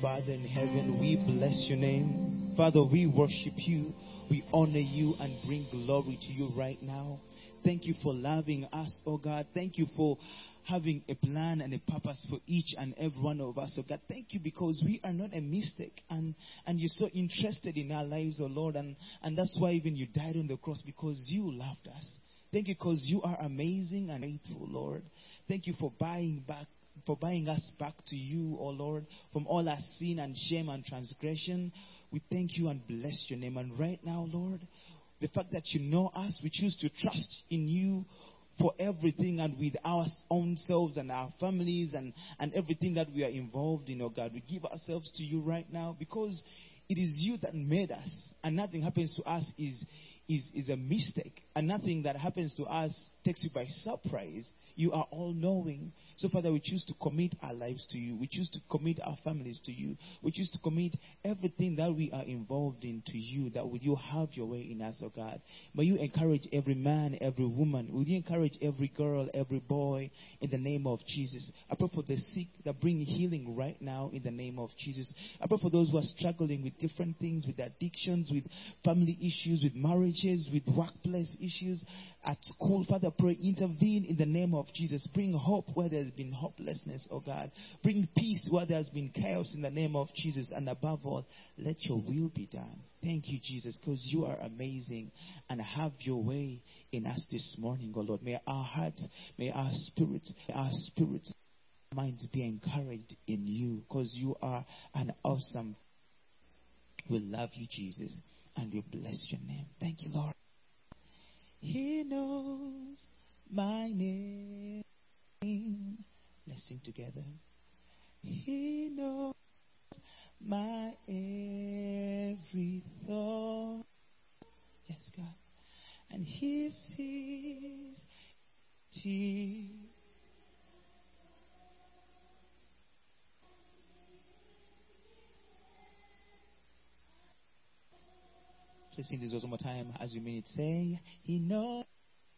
Father in heaven, we bless your name. Father, we worship you. We honor you and bring glory to you right now. Thank you for loving us, oh God. Thank you for having a plan and a purpose for each and every one of us. Oh God, thank you because we are not a mistake and, and you're so interested in our lives, oh Lord. And, and that's why even you died on the cross because you loved us. Thank you because you are amazing and faithful, Lord. Thank you for buying back for buying us back to you, O oh Lord, from all our sin and shame and transgression. We thank you and bless your name. And right now, Lord, the fact that you know us, we choose to trust in you for everything and with our own selves and our families and, and everything that we are involved in, oh God. We give ourselves to you right now because it is you that made us and nothing happens to us is, is, is a mistake and nothing that happens to us takes you by surprise. You are all knowing. So, Father, we choose to commit our lives to you. We choose to commit our families to you. We choose to commit everything that we are involved in to you, that would you have your way in us, oh God. May you encourage every man, every woman. Would you encourage every girl, every boy in the name of Jesus? I pray for the sick that bring healing right now in the name of Jesus. I pray for those who are struggling with different things, with addictions, with family issues, with with workplace issues at school. Father, pray, intervene in the name of Jesus. Bring hope where there's been hopelessness, oh God. Bring peace where there's been chaos in the name of Jesus. And above all, let your will be done. Thank you, Jesus, because you are amazing and have your way in us this morning, oh Lord. May our hearts, may our spirits, may our spirits, minds be encouraged in you because you are an awesome. We love you, Jesus, and we bless your name. Thank you, Lord. He knows my name. Let's sing together. He knows my every thought. Yes, God. And He sees. Please sing this one more time as you mean it. Say, He knows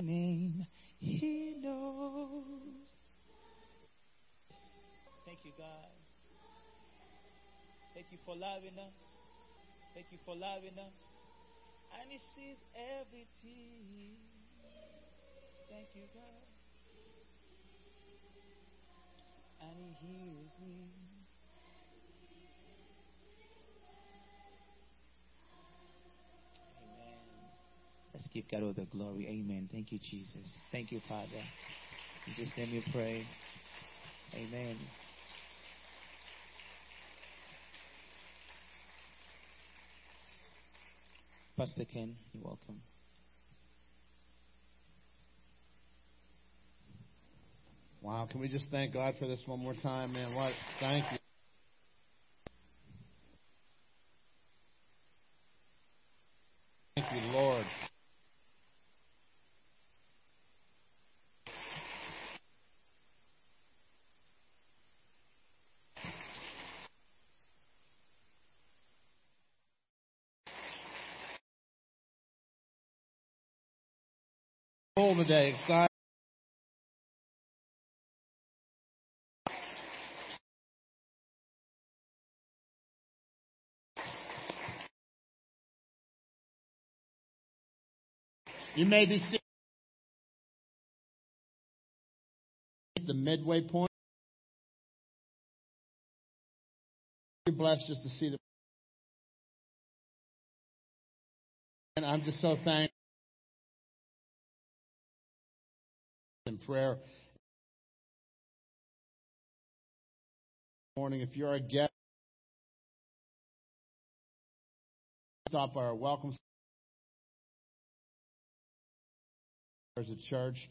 my name. He knows. Thank you, God. Thank you for loving us. Thank you for loving us. And He sees everything. Thank you, God. And He hears me. Let's give God all the glory. Amen. Thank you, Jesus. Thank you, Father. In Jesus' name pray. Amen. Pastor Ken, you're welcome. Wow, can we just thank God for this one more time, man? What? Thank you. Thank you, Lord. Today. Excited. You may be seeing the midway point. You're blessed just to see the. And I'm just so thankful in prayer. Morning, if you're a guest, stop by our welcome as a church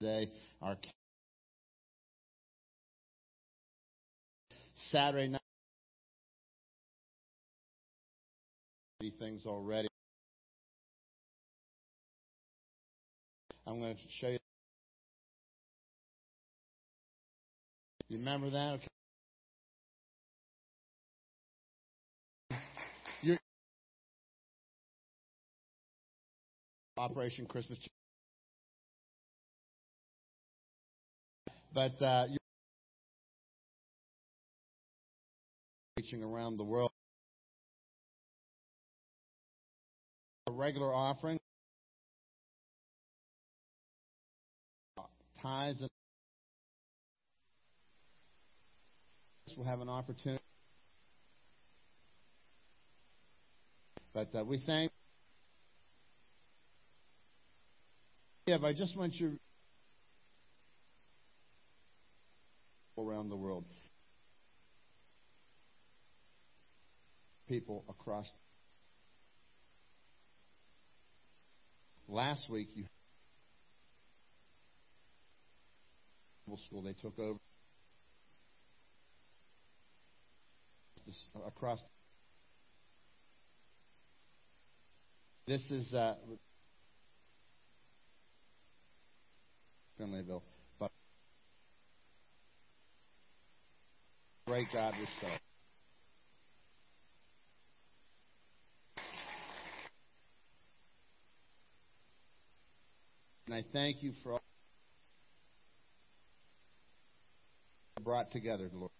today. Our Saturday night things already. I'm going to show you. You remember that? Okay. Operation Christmas. But uh, you're preaching around the world. A regular offering. Tithes, and we'll have an opportunity. But uh, we thank. Yeah, I just want you around the world. People across. Last week, you school they took over across. This is uh, Finleyville, but great was so. And I thank you for all brought together, Lord.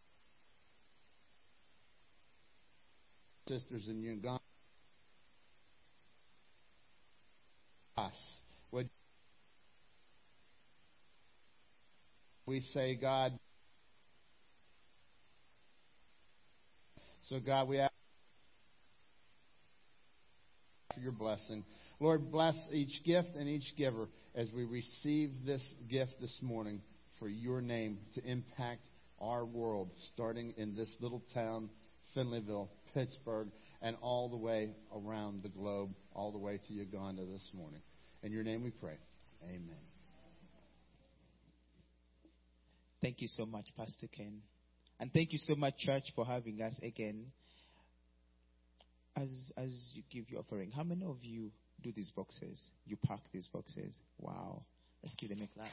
Sisters in Uganda. Us. Would we say, God? So, God, we ask for your blessing. Lord, bless each gift and each giver as we receive this gift this morning for your name to impact our world, starting in this little town, Finleyville, Pittsburgh, and all the way around the globe, all the way to Uganda this morning. In your name we pray. Amen. Thank you so much, Pastor Ken. And thank you so much, church, for having us again. As, as you give your offering, how many of you do these boxes? You pack these boxes. Wow. Let's give them a clap.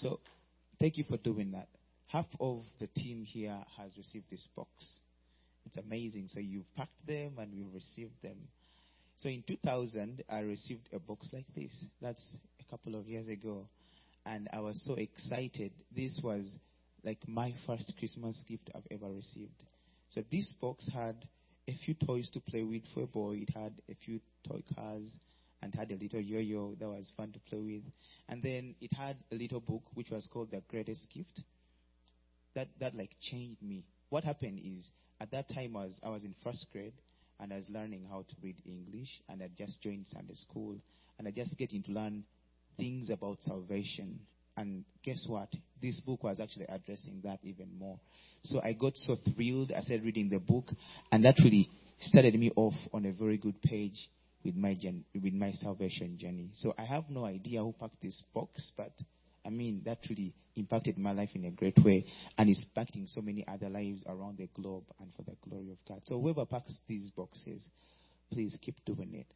So, thank you for doing that. Half of the team here has received this box. It's amazing. So, you've packed them and we've received them. So, in 2000, I received a box like this. That's a couple of years ago. And I was so excited. This was like my first Christmas gift I've ever received. So, this box had a few toys to play with for a boy. It had a few toy cars and had a little yo-yo that was fun to play with. And then it had a little book which was called The Greatest Gift. That that like changed me. What happened is at that time I was I was in first grade and I was learning how to read English and I just joined Sunday school and I just getting to learn things about salvation. And guess what? This book was actually addressing that even more. So I got so thrilled. I started reading the book, and that really started me off on a very good page with my with my salvation journey. So I have no idea who packed this box, but I mean that really impacted my life in a great way, and is impacting so many other lives around the globe and for the glory of God. So whoever packs these boxes, please keep doing it.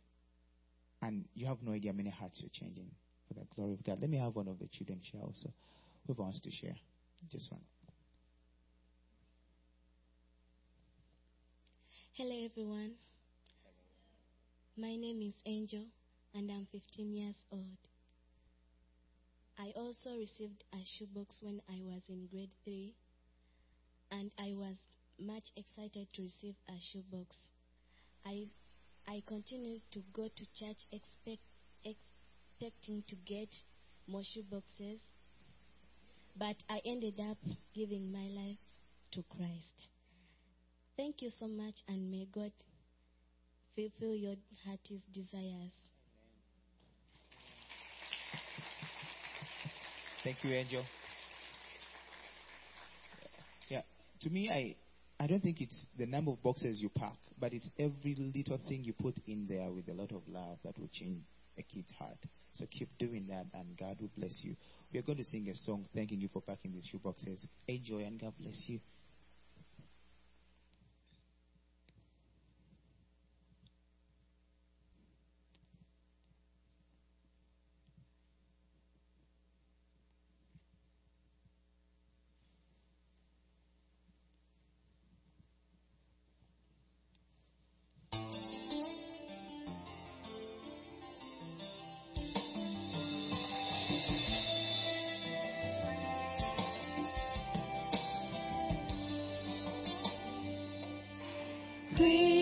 And you have no idea how many hearts you're changing for the glory of God. Let me have one of the children share also. Whoever wants to share, just one. Hello, everyone. My name is Angel, and I'm 15 years old. I also received a shoebox when I was in grade 3, and I was much excited to receive a shoebox. I, I continued to go to church expect, expecting to get more shoeboxes, but I ended up giving my life to Christ. Thank you so much, and may God fulfill your heart's desires. Thank you, Angel. Yeah, to me, I, I don't think it's the number of boxes you pack, but it's every little thing you put in there with a lot of love that will change a kid's heart. So keep doing that, and God will bless you. We are going to sing a song thanking you for packing these shoe boxes. Enjoy, and God bless you. Please.